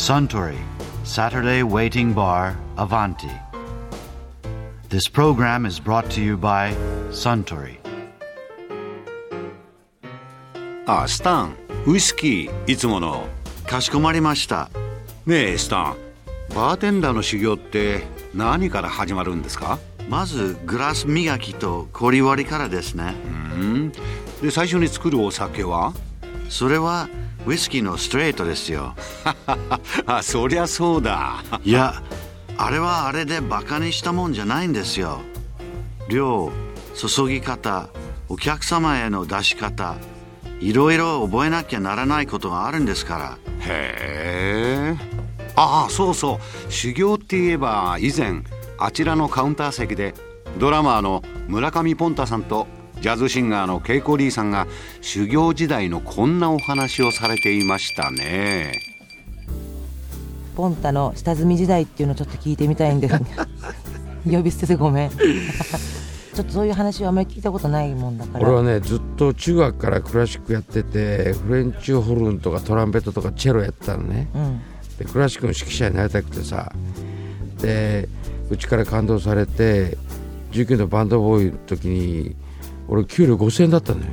Suntory Saturday Waiting Bar Avanti. This program is brought to you by Suntory. あスタンウイスキーいつものかしこまりました。ねえスタンバーテンダーの修行って何から始まるんですかまずグラス磨きと氷割りからですね。うんで最初に作るお酒はそれはウイスキーのストレートですよ。あそりゃそうだいや、あれはあれでバカにしたもんじゃないんですよ。量、注ぎ方、お客様への出し方、いろいろ覚えなきゃならないことがあるんですから。へえああそうそう修行って言えば以前あちらのカウンター席でドラマーの村上ポンタさんとジャズシンガーのケイコ・リーさんが修行時代のこんなお話をされていましたね。ポンタの下積み時代っていうのをちょっと聞いてみたいんです 呼び捨ててごめん。ちょっとそういう話はあんまり聞いたことないもんだから。俺はねずっと中学からクラシックやっててフレンチホルンとかトランペットとかチェロやってたのね。うん。でクラシックの指揮者になりたくてさでうちから感動されて19のバンドボーイの時に俺給料5000円だったのよ。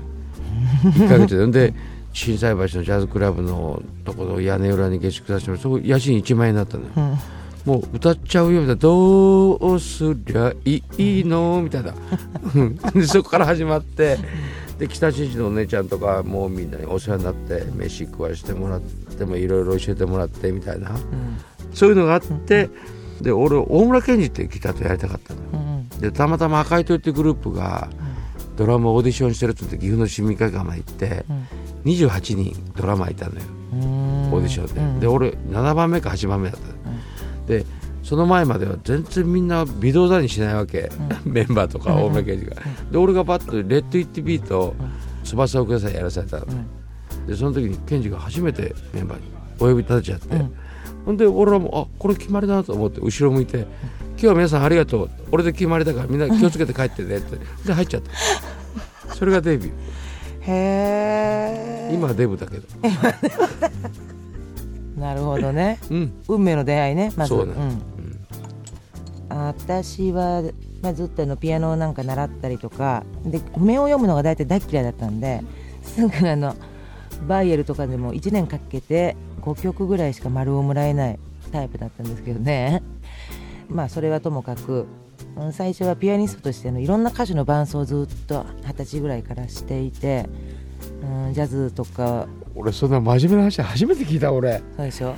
1ヶ月で。で心斎橋のジャズクラブのとこの屋根裏に下宿させてもらそこ家賃1万円だったのよ、もう歌っちゃうよみたいな「どうすりゃいいの?」みたいな。うん。でそこから始まってで北新地のお姉ちゃんとかもうみんなにお世話になって飯食わしてもらってもいろいろ教えてもらってみたいな、そういうのがあってで俺大村憲司ってギターとやりたかったのよ。うん。でたまたま赤い鳥ってグループがドラムをオーディションしてるって言って岐阜の市民会館まで行って28人ドラマーいたのようん。オーディションで、うん。で俺7番目か8番目だった。の、でその前までは全然みんな微動だにしないわけ、メンバーとか大村憲司が、で俺がバッと「Let It Be」と翼をくださいやらされたの、でその時に健二が初めてメンバーにお呼び立てちゃって、ほんで俺らもあこれ決まりだなと思って後ろ向いて「今日は皆さんありがとう。俺で決まりだからみんな気をつけて帰ってね」って。で入っちゃったそれがデビュー。へえ今はデブだけど。なるほどね。うん。運命の出会いねまず。そうね。ん。私は、まあ、ずっとあのピアノをなんか習ったりとかで譜面を読むのが大体大っ嫌いだったんですぐあのバイエルとかでも1年かけて5曲ぐらいしか丸をもらえないタイプだったんですけどね。まあそれはともかくうん最初はピアニストとしてのいろんな歌手の伴奏をずっと二十歳ぐらいからしていて、うん、ジャズとか。俺そんな真面目な話初めて聞いた俺。そうでしょ？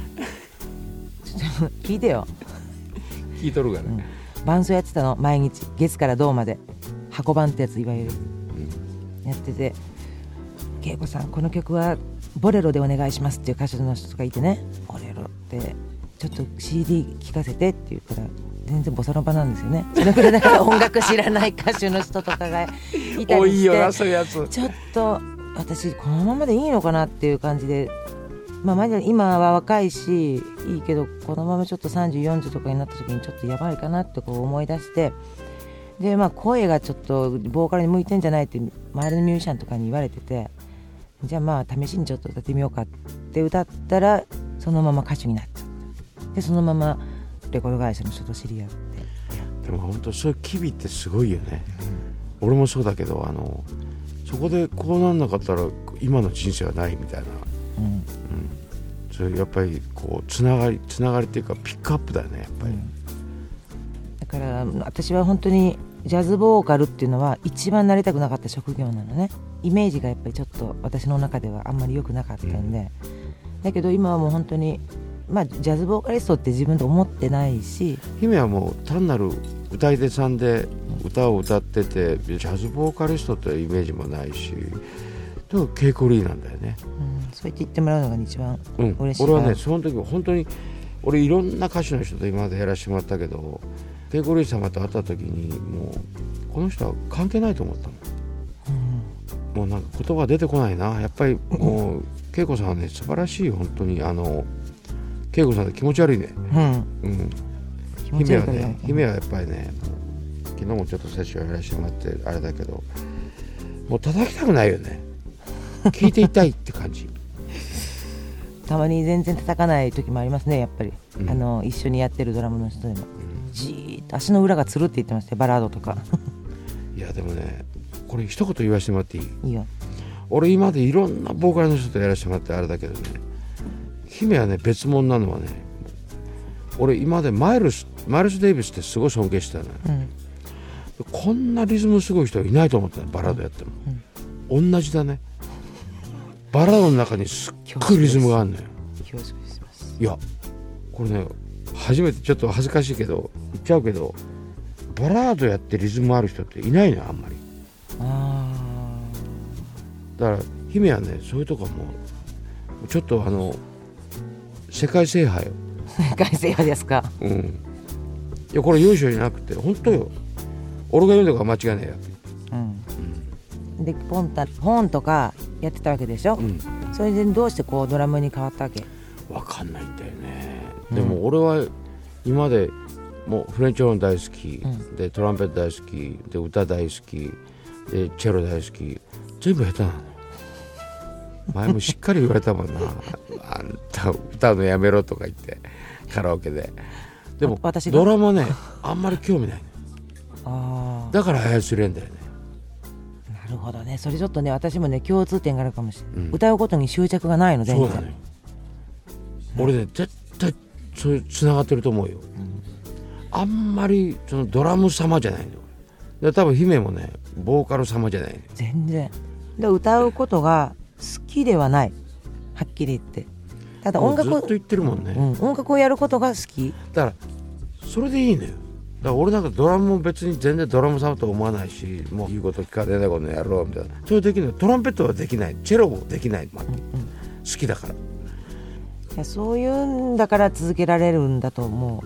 ちょっと聞いてよ。聞いとるから、ん。伴奏やってたの。毎日。月から銅まで。箱番ってやついわゆる、やってて「恵子さんこの曲はボレロでお願いします」っていう歌手の人がいてね「ボレロって。ちょっと CD 聴かせて」って言ったら全然ボサノバなんですよね。それくらいだから音楽知らない歌手の人とかがいたりしてちょっと私このままでいいのかなっていう感じで、まあ、まだ今は若いしいいけどこのままちょっと3040とかになった時にちょっとやばいかなってこう思い出してで、まあ、声がちょっとボーカルに向いてんじゃないって周りのミュージシャンとかに言われててじゃあまあ試しにちょっと歌ってみようかって歌ったらそのまま歌手になっちゃった。でそのままレコード会社の人と知り合って。でも本当そういう機微ってすごいよね、俺もそうだけどあのそこでこうなんなかったら今の人生はないみたいな。うん。それやっぱりこうつながりつながりっていうかピックアップだよねやっぱり、だから私は本当にジャズボーカルっていうのは一番なりたくなかった職業なのね。イメージがやっぱりちょっと私の中ではあんまり良くなかったんで、だけど今はもう本当にまあジャズボーカリストって自分で思ってないし。姫はもう単なる歌い手さんで歌を歌っててジャズボーカリストってイメージもないしでもケイコリーなんだよね、うんそう言って言ってもらうのが一番うん嬉しい俺はなねその時本当に俺いろんな歌手の人と今までやらせてもらったけどケイコリー様と会った時にもうこの人は関係ないと思ったもん。もうなんか言葉出てこないな。やっぱりもう 恵子さんはね素晴らしいよ本当に。あの恵子さんって気持ち悪いね。うん。姫はね姫はやっぱりね昨日もちょっとセッションやらせてもらってあれだけどもう叩きたくないよね。聞いていたいって感じ。たまに全然叩かない時もありますねやっぱり、うん。あの一緒にやってるドラムの人でも、じーっと足の裏がつるって言ってましたよバラードとか。いやでもねこれ一言言わせてもらっていい？いいよ。俺今までいろんなボーカルの人とやらせてもらってあれだけどね姫はね別物なのはね俺今までマイルスマイルス・デイビスってすごい尊敬してたのよ。うん。こんなリズムすごい人はいないと思ったのバラードやっても、同じだね。バラードの中にすっごいリズムがあるのよ。いやこれね初めてちょっと恥ずかしいけど言っちゃうけどバラードやってリズムある人っていないのよあんまり。あだから姫はねそういうとこもちょっとあの世界制覇よ。あ世界制覇ですか。うん。いやこれよいしょじゃなくて本当よ。俺が言うのが間違いないようん。でポンタ本とかやってたわけでしょ、うん。それでどうしてこうドラムに変わったわけ？分かんないんだよね、うん。でも俺は今までもうフレンチホルン大好き、うん。でトランペット大好き。で歌大好き。でチェロ大好き。全部下手なの。よ前もしっかり言われたもんな。あんた歌うのやめろとか言ってカラオケで。でもあ私が？ドラマねあんまり興味ないのあだから操れんだよね。あなるほどね。それちょっとね私もね共通点があるかもしれない、うん。歌うことに執着がないの全然。そうなのよ俺ね絶対そういうつながってると思うよ、あんまりそのドラム様じゃないので多分姫もねボーカル様じゃないの全然。で歌うことが好きではない。はっきり言って。ただ音楽をずっと言ってるもんね、うん、音楽をやることが好き。だからそれでいいのよ。だから俺なんかドラムも別に全然ドラム様と思わないしもう言うこと聞かれないことやろうみたいな。それできない。トランペットはできない。チェロもできない、まあ好きだから。いやそういうんだから続けられるんだと思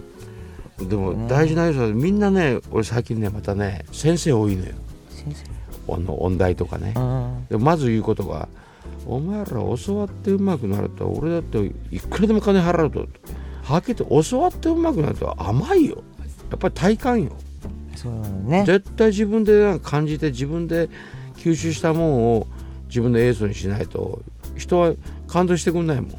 でも大事な要素はみんなね俺最近ねまたね先生多いのよ。う先生。あの音大とかね、うん。でまず言うことが「お前ら教わってうまくなると俺だっていくらでも金払うと」はっきり言って教わってうまくなると甘いよ。やっぱり体感よ。そうね。絶対自分で感じて自分で吸収したもんを自分のエースにしないと人は感動してくんないもん。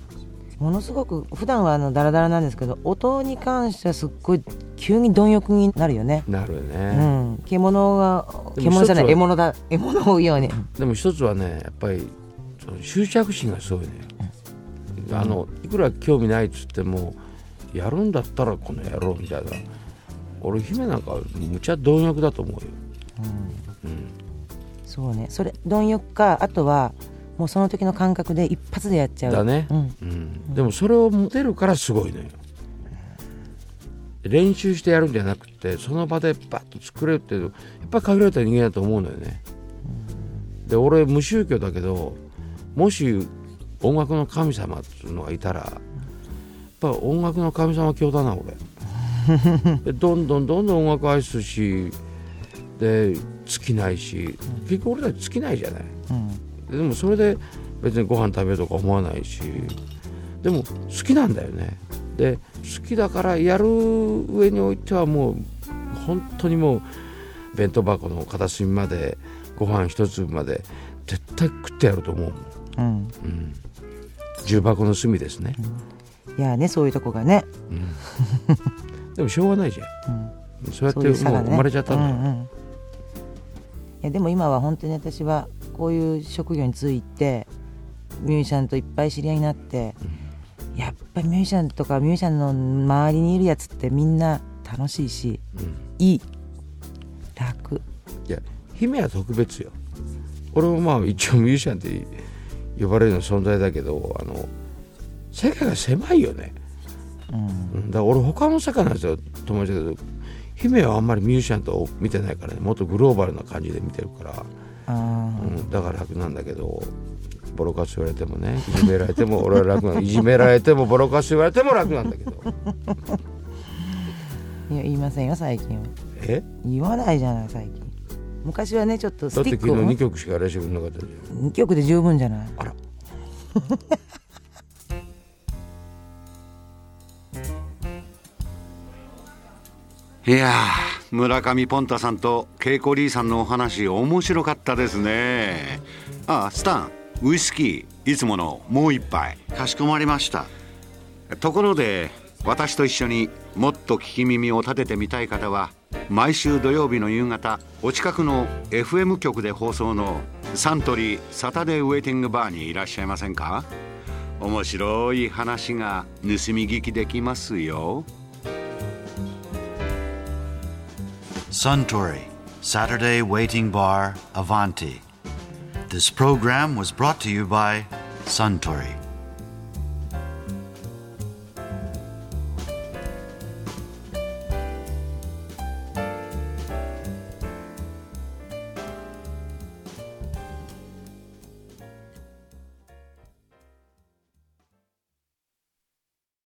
ものすごく普段はあのダラダラなんですけど音に関してはすっごい急に貪欲になるよね、なるようね、ん、獣が獣じゃない獲物だ獲物を追うように。でも一つはねやっぱり執着心がすごいね、あのいくら興味ないっつってもやるんだったらこの野郎みたいな。俺姫なんかむちゃ貪欲だと思うよ、うん。そうね。それ貪欲かあとはもうその時の感覚で一発でやっちゃう。だね。うん、うん、でもそれを持てるからすごいのよ。練習してやるんじゃなくてその場でバッと作れるっていうやっぱり限られた人間だと思うのよね。で俺無宗教だけどもし音楽の神様っていうのがいたらやっぱ音楽の神様教だな俺。でどんどんどんどん音楽愛すしで尽きないし結局俺たち尽きないじゃない。うん。でもそれで別にご飯食べるとか思わないしでも好きなんだよね。で好きだからやる上においてはもう本当にもう弁当箱の片隅までご飯一粒まで絶対食ってやると思ううん。うん、重箱の隅ですね、いやねそういうとこがね、でもしょうがないじゃうん、んそうやってもう生まれちゃったんだよ、うんうん。いやでも今は本当に私はこういう職業についてミュージシャンといっぱい知り合いになって、やっぱりミュージシャンとかミュージシャンの周りにいるやつってみんな楽しいしうん。いい。楽。いや姫は特別よ。俺もまあ一応ミュージシャンって呼ばれるような存在だけどあの世界が狭いよね、うん。うん、だから俺他の世界なんですよ。友達だけど姫はあんまりミュージシャンと見てないからね。もっとグローバルな感じで見てるから、あうん、だから楽なんだけどボロカス言われてもねいじめられても俺は楽なの。いじめられてもボロカス言われても楽なんだけど。ーいや言いませんよ最近は。え？言わないじゃない最近昔はねちょっとだってスティックを。昨日2曲しかやらせてくれなかったじゃん。2曲で十分じゃない？あら。いやー村上ポンタさんとケイコリーさんのお話面白かったですね。あスタンウイスキーいつものもう一杯。かしこまりました。ところで私と一緒にもっと聞き耳を立ててみたい方は毎週土曜日の夕方お近くの FM 局で放送のサントリー「サタデーウェイティングバー」にいらっしゃいませんか？面白い話が盗み聞きできますよ「サントリーサタデーウェイティングバー」「アヴァンティ」This program was brought to you by Suntory.